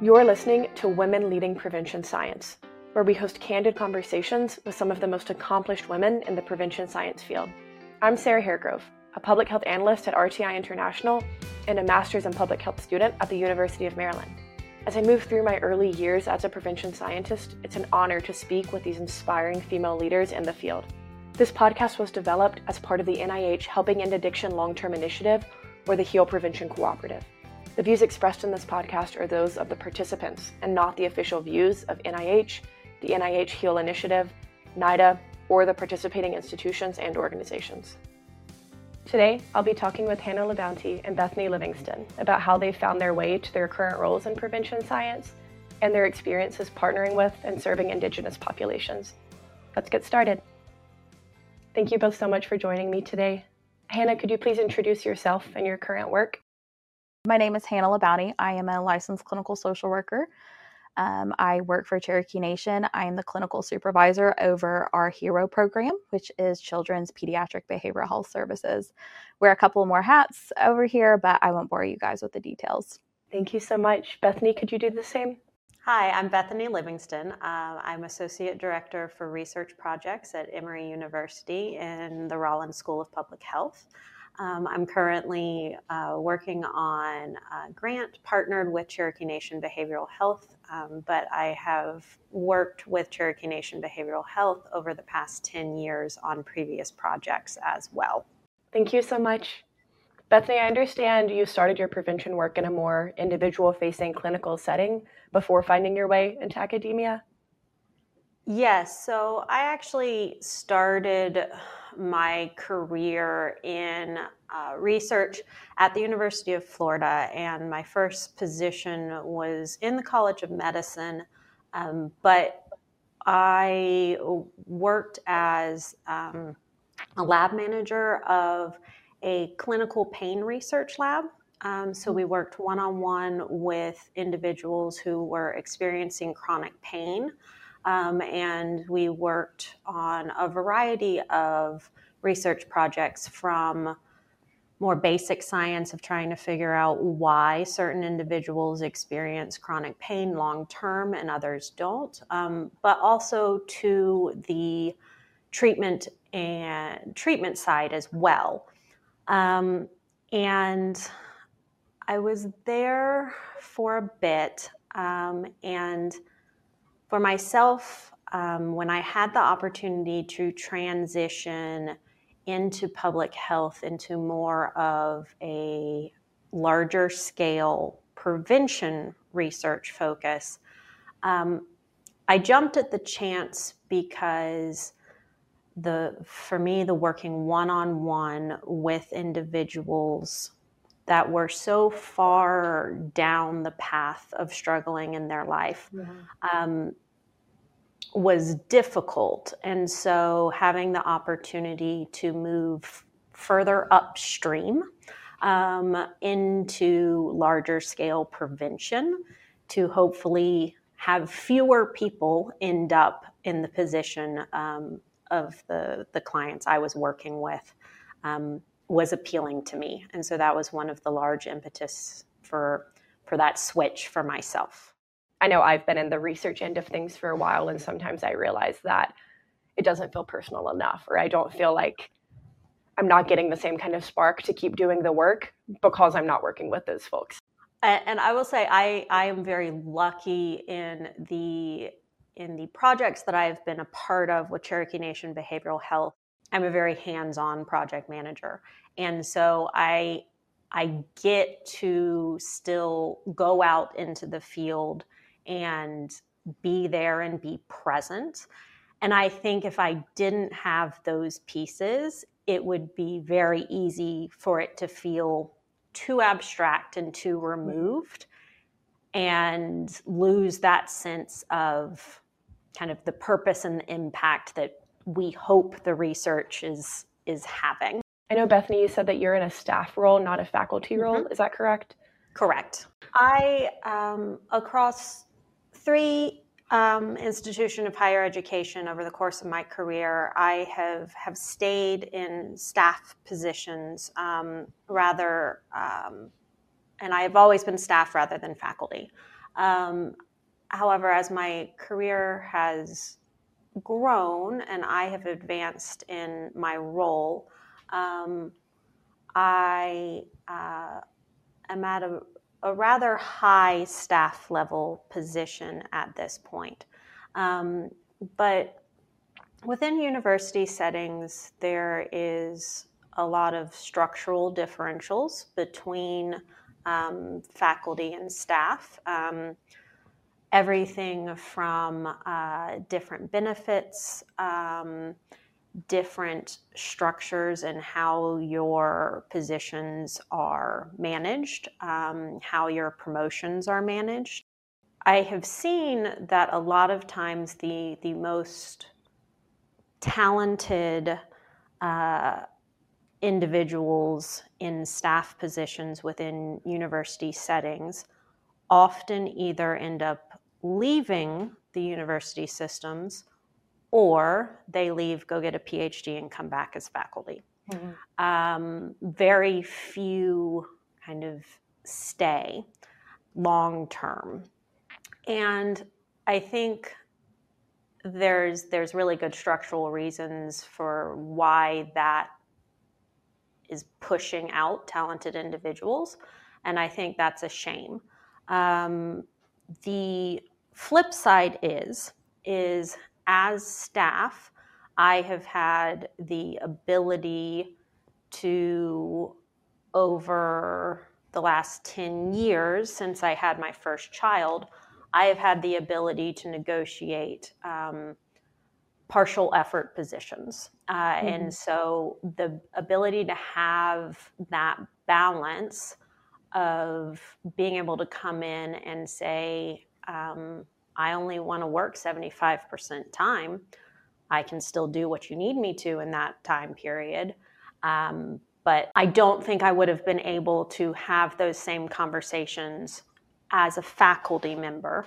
You're listening to Women Leading Prevention Science, where we host candid conversations with some of the most accomplished women in the prevention science field. I'm Sara Hairgrove, a public health analyst at RTI International and a master's in public health student at the University of Maryland. As I move through my early years as a prevention scientist, it's an honor to speak with these inspiring female leaders in the field. This podcast was developed as part of the NIH Helping End Addiction Long Term Initiative or the HEAL Prevention Cooperative. The views expressed in this podcast are those of the participants and not the official views of NIH, the NIH HEAL Initiative, NIDA, or the participating institutions and organizations. Today, I'll be talking with Hannah LaBounty and Bethany Livingston about how they found their way to their current roles in prevention science and their experiences partnering with and serving Indigenous populations. Let's get started. Thank you both so much for joining me today. Hannah, could you please introduce yourself and your current work? My name is Hannah LaBounty. I am a licensed clinical social worker. Um, I work for Cherokee Nation. I am the clinical supervisor over our HERO program, which is Children's Pediatric Behavioral Health Services. Wear a couple more hats over here, but I won't bore you guys with the details. Thank you so much. Bethany, could you do the same? Hi, I'm Bethany Livingston. Uh, I'm Associate Director for Research Projects at Emory University in the Rollins School of Public Health. Um, I'm currently uh, working on a grant partnered with Cherokee Nation Behavioral Health, um, but I have worked with Cherokee Nation Behavioral Health over the past 10 years on previous projects as well. Thank you so much. Bethany, I understand you started your prevention work in a more individual facing clinical setting before finding your way into academia. Yes, so I actually started my career in uh, research at the University of Florida, and my first position was in the College of Medicine. Um, but I worked as um, a lab manager of a clinical pain research lab. Um, so we worked one on one with individuals who were experiencing chronic pain. Um, and we worked on a variety of research projects from more basic science of trying to figure out why certain individuals experience chronic pain long term and others don't, um, but also to the treatment and treatment side as well. Um, and I was there for a bit, um, and for myself, um, when I had the opportunity to transition into public health, into more of a larger scale prevention research focus, um, I jumped at the chance because the for me the working one-on-one with individuals that were so far down the path of struggling in their life mm-hmm. um, was difficult. And so having the opportunity to move further upstream um, into larger scale prevention to hopefully have fewer people end up in the position um, of the, the clients I was working with um, was appealing to me. And so that was one of the large impetus for for that switch for myself. I know I've been in the research end of things for a while and sometimes I realize that it doesn't feel personal enough or I don't feel like I'm not getting the same kind of spark to keep doing the work because I'm not working with those folks. And I will say I, I am very lucky in the in the projects that I've been a part of with Cherokee Nation Behavioral Health. I'm a very hands-on project manager. And so I I get to still go out into the field and be there and be present. And I think if I didn't have those pieces, it would be very easy for it to feel too abstract and too removed and lose that sense of kind of the purpose and the impact that we hope the research is is having. I know Bethany, you said that you're in a staff role, not a faculty mm-hmm. role. Is that correct? Correct. I um, across three um, institution of higher education over the course of my career, I have have stayed in staff positions um, rather, um, and I have always been staff rather than faculty. Um, however, as my career has grown and I have advanced in my role, um, I uh, am at a, a, rather high staff level position at this point. Um, but within university settings, there is a lot of structural differentials between um, faculty and staff. Um, everything from uh, different benefits, um, different structures, and how your positions are managed, um, how your promotions are managed. I have seen that a lot of times the the most talented uh, individuals in staff positions within university settings often either end up leaving the university systems or they leave, go get a PhD, and come back as faculty. Mm-hmm. Um, very few kind of stay long term. And I think there's there's really good structural reasons for why that is pushing out talented individuals, and I think that's a shame. Um, the flip side is is as staff, I have had the ability to over the last 10 years since I had my first child, I have had the ability to negotiate um, partial effort positions. Uh, mm-hmm. And so the ability to have that balance of being able to come in and say, um, I only want to work 75% time, I can still do what you need me to in that time period. Um, but I don't think I would have been able to have those same conversations as a faculty member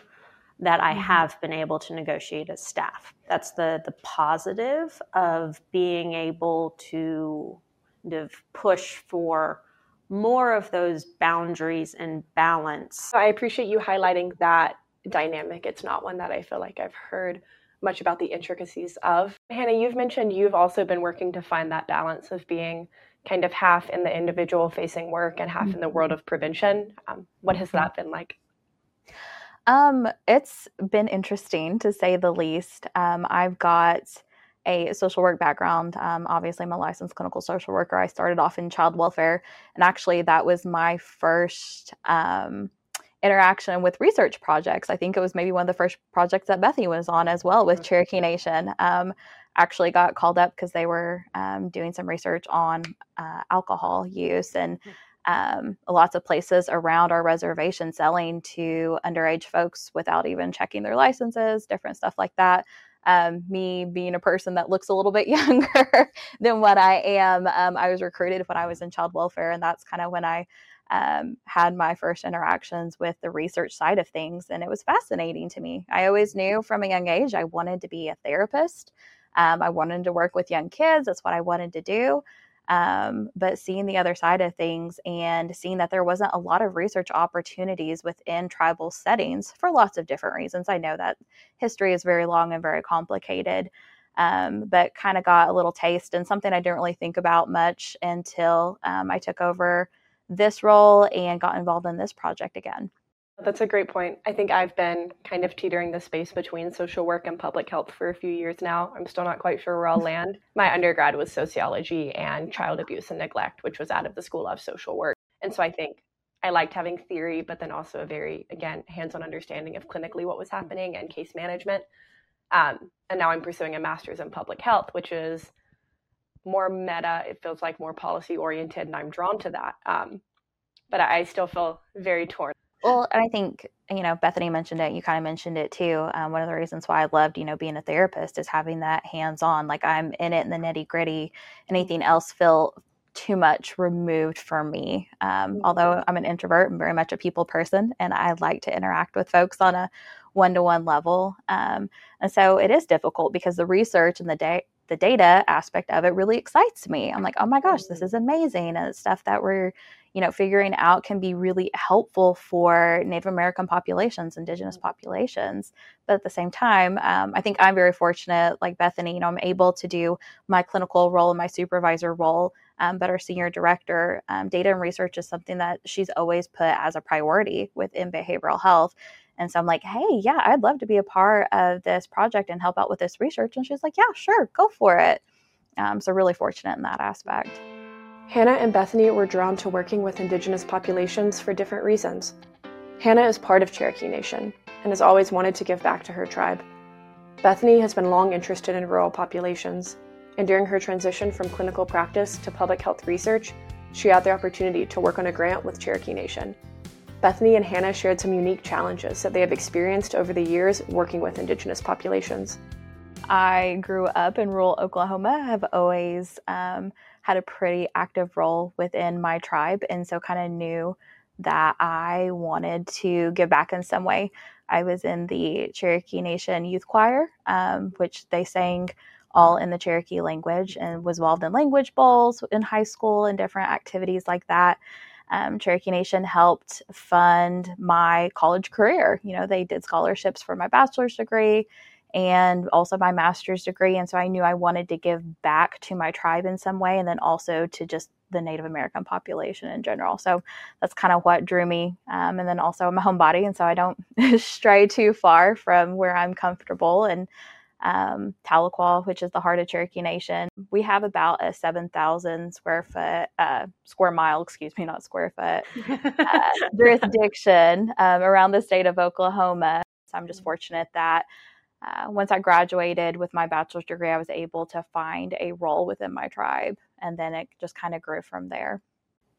that I mm-hmm. have been able to negotiate as staff. That's the the positive of being able to kind of push for more of those boundaries and balance. I appreciate you highlighting that dynamic. It's not one that I feel like I've heard much about the intricacies of. Hannah, you've mentioned you've also been working to find that balance of being kind of half in the individual facing work and half in the world of prevention. Um, what has that been like? Um, it's been interesting to say the least. Um, I've got a social work background. Um, obviously, I'm a licensed clinical social worker. I started off in child welfare, and actually, that was my first um, interaction with research projects. I think it was maybe one of the first projects that Bethany was on as well with Cherokee Nation. Um, actually got called up because they were um, doing some research on uh, alcohol use and hmm. um, lots of places around our reservation selling to underage folks without even checking their licenses, different stuff like that. Um, me being a person that looks a little bit younger than what I am, um, I was recruited when I was in child welfare, and that's kind of when I um, had my first interactions with the research side of things. And it was fascinating to me. I always knew from a young age I wanted to be a therapist. Um, I wanted to work with young kids. That's what I wanted to do. Um, but seeing the other side of things and seeing that there wasn't a lot of research opportunities within tribal settings for lots of different reasons. I know that history is very long and very complicated, um, but kind of got a little taste and something I didn't really think about much until um, I took over this role and got involved in this project again. That's a great point. I think I've been kind of teetering the space between social work and public health for a few years now. I'm still not quite sure where I'll land. My undergrad was sociology and child abuse and neglect, which was out of the School of Social Work. And so I think I liked having theory, but then also a very, again, hands on understanding of clinically what was happening and case management. Um, and now I'm pursuing a master's in public health, which is more meta. It feels like more policy oriented, and I'm drawn to that. Um, but I still feel very torn. Well, and I think you know Bethany mentioned it. You kind of mentioned it too. Um, one of the reasons why I loved you know being a therapist is having that hands on. Like I'm in it in the nitty gritty. Anything else feel too much removed from me. Um, mm-hmm. Although I'm an introvert, I'm very much a people person, and I like to interact with folks on a one to one level. Um, and so it is difficult because the research and the day the data aspect of it really excites me. I'm like, oh my gosh, this mm-hmm. is amazing. And stuff that we're, you know, figuring out can be really helpful for Native American populations, Indigenous mm-hmm. populations. But at the same time, um, I think I'm very fortunate, like Bethany, you know, I'm able to do my clinical role and my supervisor role. Um, but our senior director, um, data and research is something that she's always put as a priority within behavioral health. And so I'm like, hey, yeah, I'd love to be a part of this project and help out with this research. And she's like, yeah, sure, go for it. Um, so really fortunate in that aspect. Hannah and Bethany were drawn to working with Indigenous populations for different reasons. Hannah is part of Cherokee Nation and has always wanted to give back to her tribe. Bethany has been long interested in rural populations, and during her transition from clinical practice to public health research, she had the opportunity to work on a grant with Cherokee Nation. Bethany and Hannah shared some unique challenges that they have experienced over the years working with Indigenous populations. I grew up in rural Oklahoma, have always um, had a pretty active role within my tribe, and so kind of knew that I wanted to give back in some way. I was in the Cherokee Nation Youth Choir, um, which they sang all in the Cherokee language and was involved in language bowls in high school and different activities like that. Um, Cherokee Nation helped fund my college career. You know, they did scholarships for my bachelor's degree and also my master's degree. And so I knew I wanted to give back to my tribe in some way and then also to just the Native American population in general. So that's kind of what drew me. Um, and then also I'm a homebody, and so I don't stray too far from where I'm comfortable. And um, Tahlequah, which is the heart of Cherokee Nation, we have about a 7,000 square foot, uh, square mile, excuse me, not square foot, uh, jurisdiction um, around the state of Oklahoma. So I'm just fortunate that uh, once I graduated with my bachelor's degree, I was able to find a role within my tribe, and then it just kind of grew from there.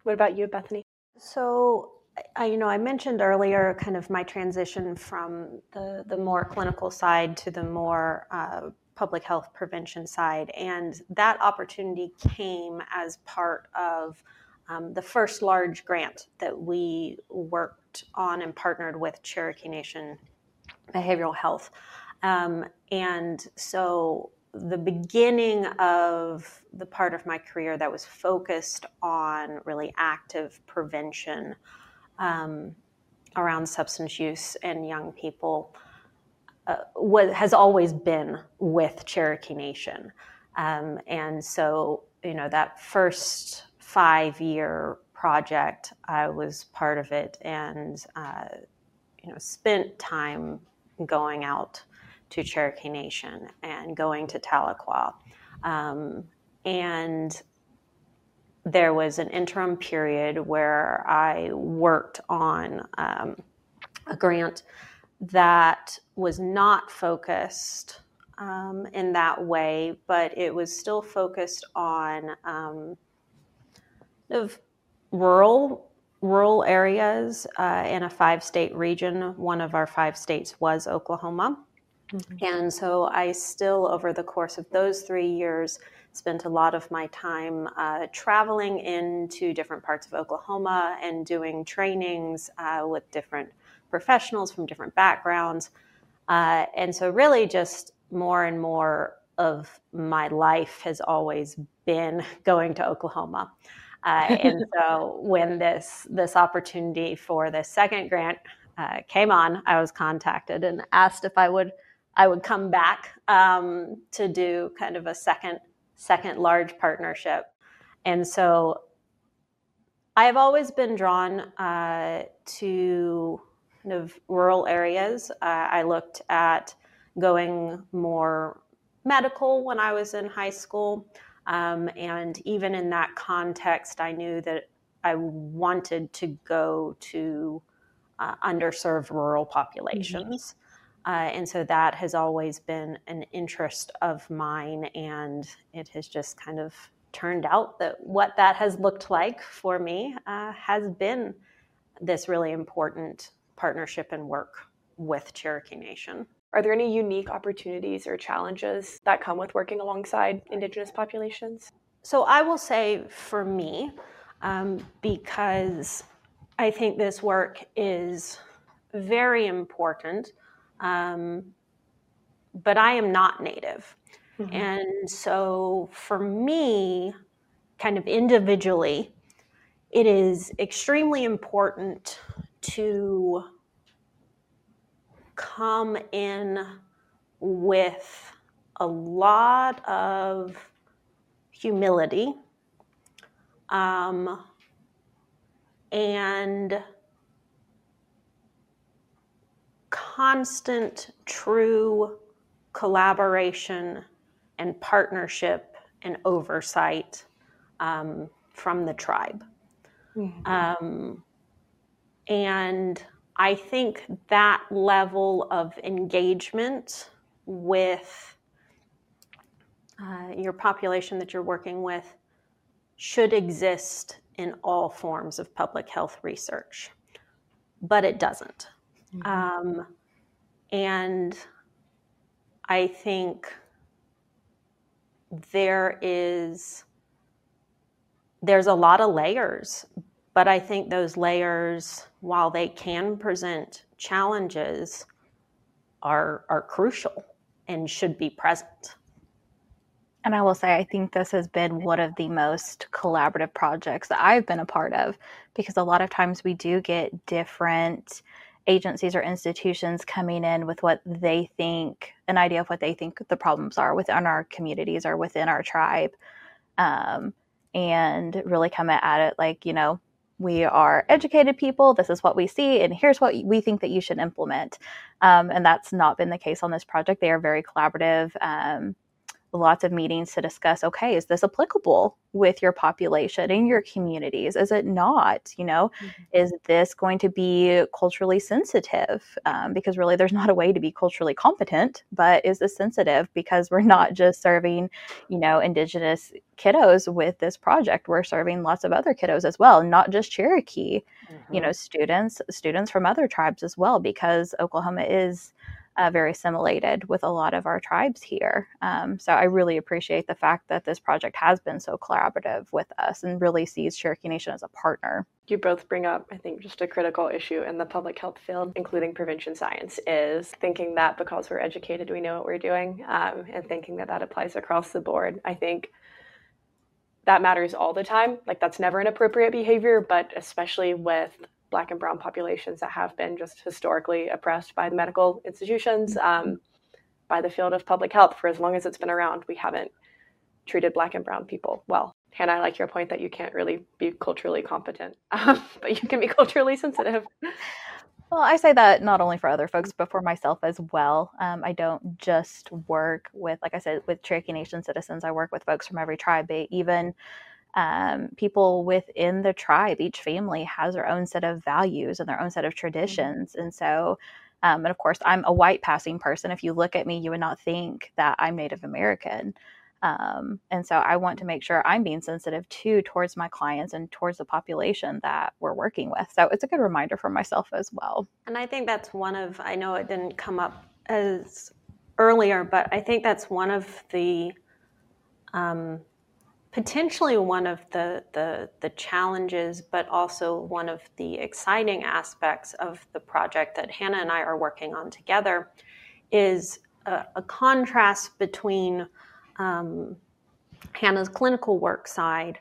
What about you, Bethany? So, I, you know, I mentioned earlier kind of my transition from the the more clinical side to the more uh, public health prevention side, and that opportunity came as part of um, the first large grant that we worked on and partnered with Cherokee Nation Behavioral Health. Um, and so the beginning of the part of my career that was focused on really active prevention um, around substance use in young people uh, has always been with Cherokee Nation. Um, and so, you know, that first five year project, I was part of it and, uh, you know, spent time going out to Cherokee Nation and going to Tahlequah. Um, and there was an interim period where I worked on um, a grant that was not focused um, in that way, but it was still focused on um, of rural rural areas uh, in a five state region. One of our five states was Oklahoma. Mm-hmm. And so I still, over the course of those three years, spent a lot of my time uh, traveling into different parts of Oklahoma and doing trainings uh, with different professionals from different backgrounds. Uh, and so, really, just more and more of my life has always been going to Oklahoma. Uh, and so, when this this opportunity for the second grant uh, came on, I was contacted and asked if I would I would come back um, to do kind of a second second large partnership, and so I have always been drawn uh, to kind of rural areas. Uh, I looked at going more medical when I was in high school, um, and even in that context, I knew that I wanted to go to uh, underserved rural populations. Uh, and so that has always been an interest of mine, and it has just kind of turned out that what that has looked like for me uh, has been this really important partnership and work with Cherokee Nation. Are there any unique opportunities or challenges that come with working alongside Indigenous populations? So I will say for me, um, because I think this work is very important um, but I am not native. Mm-hmm. And so for me, kind of individually, it is extremely important to come in with a lot of humility um, and constant, true collaboration and partnership and oversight um, from the tribe. Mm-hmm. Um, and I think that level of engagement with uh, your population that you're working with should exist in all forms of public health research, but it doesn't. Mm-hmm. Um, and I think there is there's a lot of layers but i think those layers while they can present challenges are are crucial and should be present. And I will say, I think this has been one of the most collaborative projects that I've been a part of because a lot of times we do get different agencies or institutions coming in with what they think, an idea of what they think the problems are within our communities or within our tribe. Um, and really come at it like, you know, we are educated people. This is what we see, and here's what we think that you should implement. Um, and that's not been the case on this project. They are very collaborative. Um, lots of meetings to discuss okay is this applicable with your population in your communities is it not you know mm-hmm. is this going to be culturally sensitive um, because really there's not a way to be culturally competent but is this sensitive because we're not just serving you know indigenous kiddos with this project we're serving lots of other kiddos as well not just cherokee mm-hmm. you know students students from other tribes as well because oklahoma is uh, very assimilated with a lot of our tribes here. Um, so I really appreciate the fact that this project has been so collaborative with us and really sees Cherokee Nation as a partner. You both bring up, I think, just a critical issue in the public health field, including prevention science, is thinking that because we're educated, we know what we're doing, um, and thinking that that applies across the board. I think that matters all the time. Like, that's never an appropriate behavior, but especially with black and brown populations that have been just historically oppressed by the medical institutions, mm-hmm. um, by the field of public health for as long as it's been around. We haven't treated black and brown people well. Hannah, I like your point that you can't really be culturally competent, um, but you can be culturally sensitive. Well, I say that not only for other folks, but for myself as well. Um, I don't just work with, like I said, with Cherokee Nation citizens. I work with folks from every tribe, even um, people within the tribe, each family has their own set of values and their own set of mm-hmm. traditions. And so, um, and of course, I'm a white passing person. If you look at me, you would not think that I'm Native American. Um, and so I want to make sure I'm being sensitive too towards my clients and towards the population that we're working with. So it's a good reminder for myself as well. And I think that's one of, I know it didn't come up as earlier, but I think that's one of the um, potentially one of the, the, the, challenges, but also one of the exciting aspects of the project that Hannah and I are working on together is a, a contrast between um, Hannah's clinical work side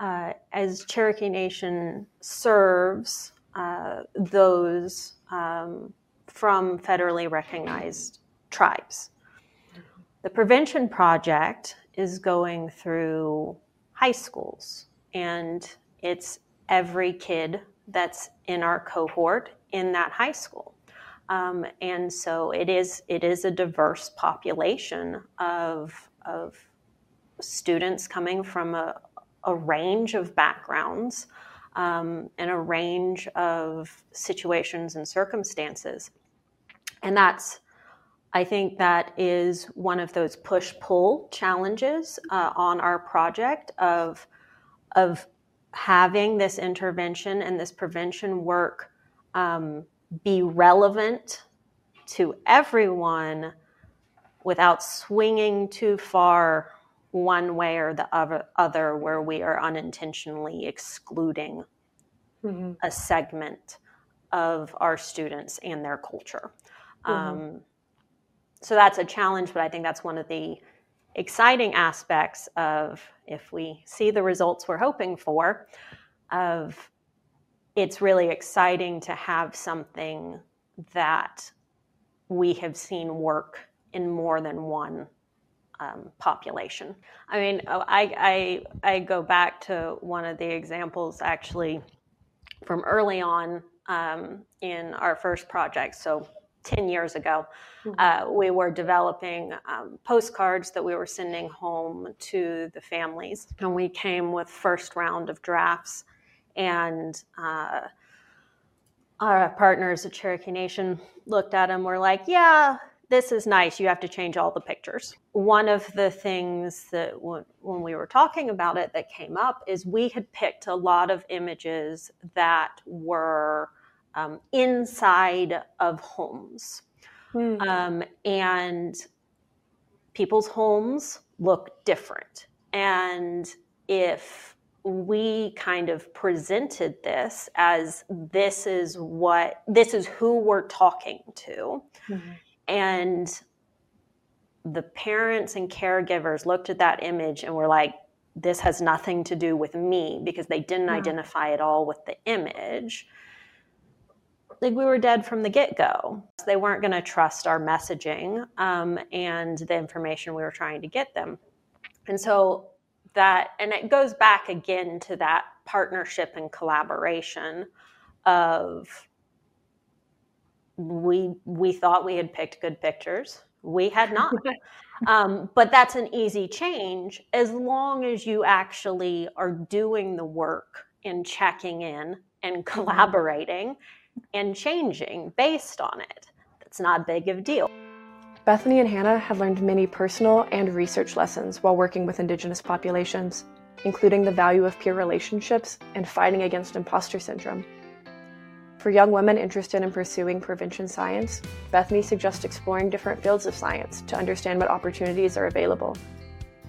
uh, as Cherokee Nation serves uh, those um, from federally recognized tribes. The Prevention Project is going through high schools, and it's every kid that's in our cohort in that high school. Um, and so it is it is a diverse population of of students coming from a, a range of backgrounds um, and a range of situations and circumstances. And that's I think that is one of those push pull challenges uh, on our project of, of having this intervention and this prevention work um, be relevant to everyone without swinging too far one way or the other, where we are unintentionally excluding mm-hmm. a segment of our students and their culture. Mm-hmm. Um, so that's a challenge, but I think that's one of the exciting aspects of if we see the results we're hoping for, of it's really exciting to have something that we have seen work in more than one um, population. I mean, oh, I, I, I go back to one of the examples actually from early on um, in our first project. So 10 years ago, mm-hmm. uh, we were developing um, postcards that we were sending home to the families. And we came with first round of drafts. And uh, our partners at Cherokee Nation looked at them, were like, yeah, this is nice. You have to change all the pictures. One of the things that w- when we were talking about it that came up is we had picked a lot of images that were um, inside of homes. Mm-hmm. Um, and people's homes look different. And if we kind of presented this as this is what, this is who we're talking to. Mm-hmm. And the parents and caregivers looked at that image and were like, this has nothing to do with me because they didn't identify at all with the image like we were dead from the get go. They weren't going to trust our messaging um, and the information we were trying to get them. And so that, and it goes back again to that partnership and collaboration of we we thought we had picked good pictures we had not um, but that's an easy change as long as you actually are doing the work and checking in and mm-hmm. collaborating and changing based on it. That's not big of a deal. Bethany and Hannah have learned many personal and research lessons while working with Indigenous populations, including the value of peer relationships and fighting against imposter syndrome. For young women interested in pursuing prevention science, Bethany suggests exploring different fields of science to understand what opportunities are available.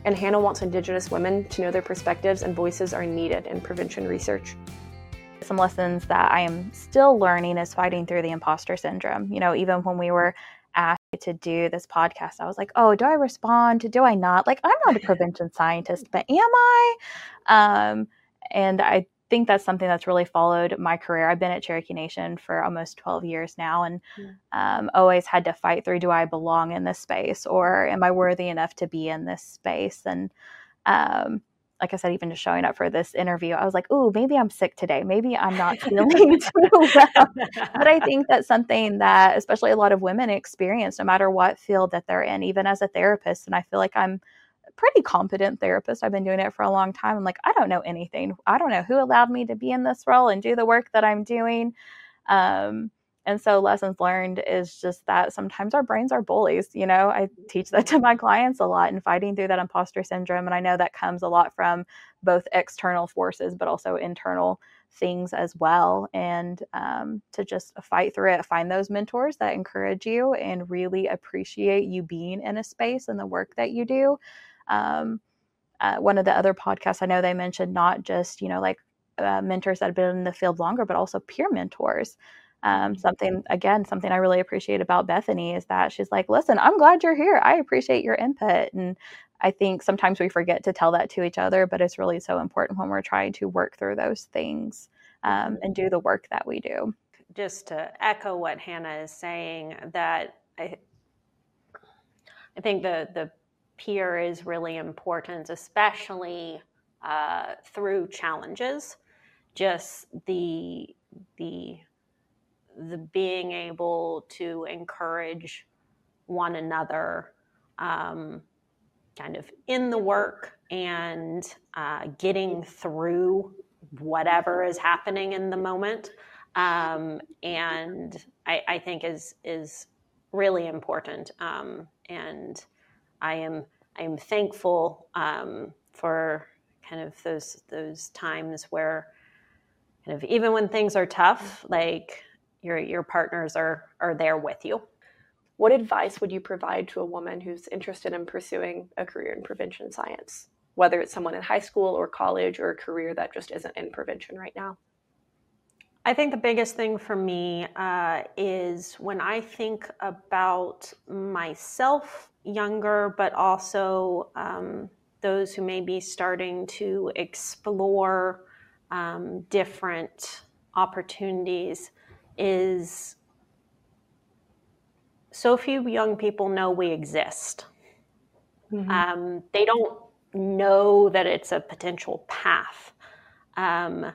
And Hannah wants Indigenous women to know their perspectives and voices are needed in prevention research some lessons that I am still learning is fighting through the imposter syndrome. You know, even when we were asked to do this podcast, I was like, oh, do I respond? Do I not? Like, I'm not a prevention scientist, but am I? Um, and I think that's something that's really followed my career. I've been at Cherokee Nation for almost 12 years now and um, always had to fight through do I belong in this space or am I worthy enough to be in this space? And um, like I said, even just showing up for this interview, I was like, "Ooh, maybe I'm sick today. Maybe I'm not feeling too well." But I think that's something that, especially a lot of women experience, no matter what field that they're in, even as a therapist. And I feel like I'm a pretty competent therapist. I've been doing it for a long time. I'm like, I don't know anything. I don't know who allowed me to be in this role and do the work that I'm doing. Um, and so, lessons learned is just that sometimes our brains are bullies. You know, I teach that to my clients a lot and fighting through that imposter syndrome. And I know that comes a lot from both external forces, but also internal things as well. And um, to just fight through it, find those mentors that encourage you and really appreciate you being in a space and the work that you do. Um, uh, one of the other podcasts, I know they mentioned not just, you know, like uh, mentors that have been in the field longer, but also peer mentors. Um, something again, something I really appreciate about Bethany is that she's like, "Listen, I'm glad you're here. I appreciate your input." And I think sometimes we forget to tell that to each other, but it's really so important when we're trying to work through those things um, and do the work that we do. Just to echo what Hannah is saying, that I, I think the the peer is really important, especially uh, through challenges. Just the the the being able to encourage one another um, kind of in the work and uh, getting through whatever is happening in the moment. Um, and I, I, think is is really important. Um, and I am I am thankful um, for kind of those those times where kind of even when things are tough like your your partners are are there with you. What advice would you provide to a woman who's interested in pursuing a career in prevention science, whether it's someone in high school or college or a career that just isn't in prevention right now? I think the biggest thing for me uh, is when I think about myself younger, but also um, those who may be starting to explore um, different opportunities is so few young people know we exist. Mm-hmm. Um, they don't know that it's a potential path. Um,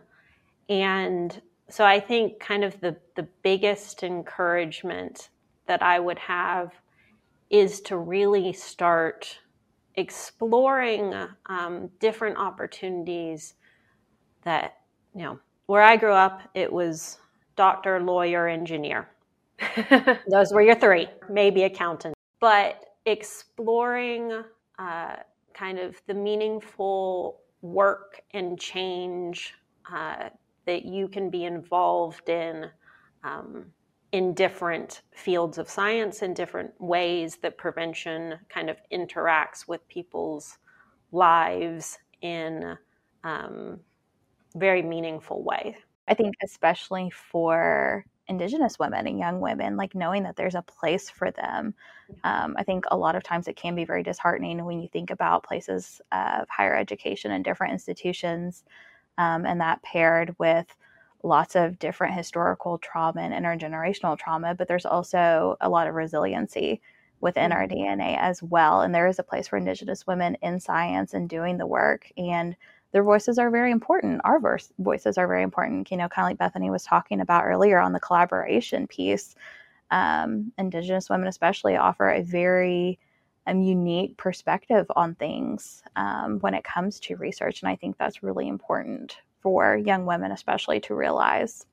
and so I think kind of the, the biggest encouragement that I would have is to really start exploring um, different opportunities that, you know, where I grew up, it was doctor, lawyer, engineer. Those were your three, maybe accountant. But exploring uh, kind of the meaningful work and change uh, that you can be involved in um, in different fields of science in different ways that prevention kind of interacts with people's lives in um, very meaningful way. I think especially for indigenous women and young women like knowing that there's a place for them um, i think a lot of times it can be very disheartening when you think about places of higher education and different institutions um, and that paired with lots of different historical trauma and intergenerational trauma, but there's also a lot of resiliency within mm-hmm. our DNA as well. And there is a place for Indigenous women in science and doing the work. And their voices are very important. Our verse, voices are very important. You know, kind of like Bethany was talking about earlier on the collaboration piece. Um, Indigenous women, especially, offer a very um, unique perspective on things um, when it comes to research. And I think that's really important for young women, especially, to realize.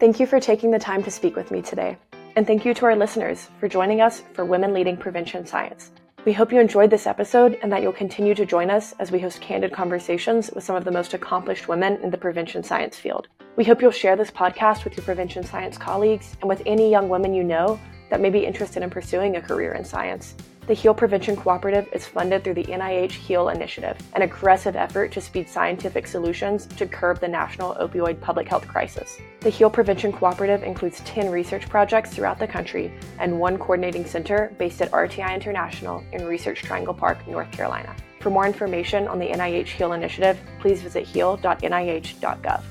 Thank you for taking the time to speak with me today. And thank you to our listeners for joining us for Women Leading Prevention Science. We hope you enjoyed this episode and that you'll continue to join us as we host candid conversations with some of the most accomplished women in the prevention science field. We hope you'll share this podcast with your prevention science colleagues and with any young women you know that may be interested in pursuing a career in science. The HEAL Prevention Cooperative is funded through the NIH HEAL Initiative, an aggressive effort to speed scientific solutions to curb the national opioid public health crisis. The HEAL Prevention Cooperative includes 10 research projects throughout the country and one coordinating center based at RTI International in Research Triangle Park, North Carolina. For more information on the NIH HEAL Initiative, please visit heal.nih.gov.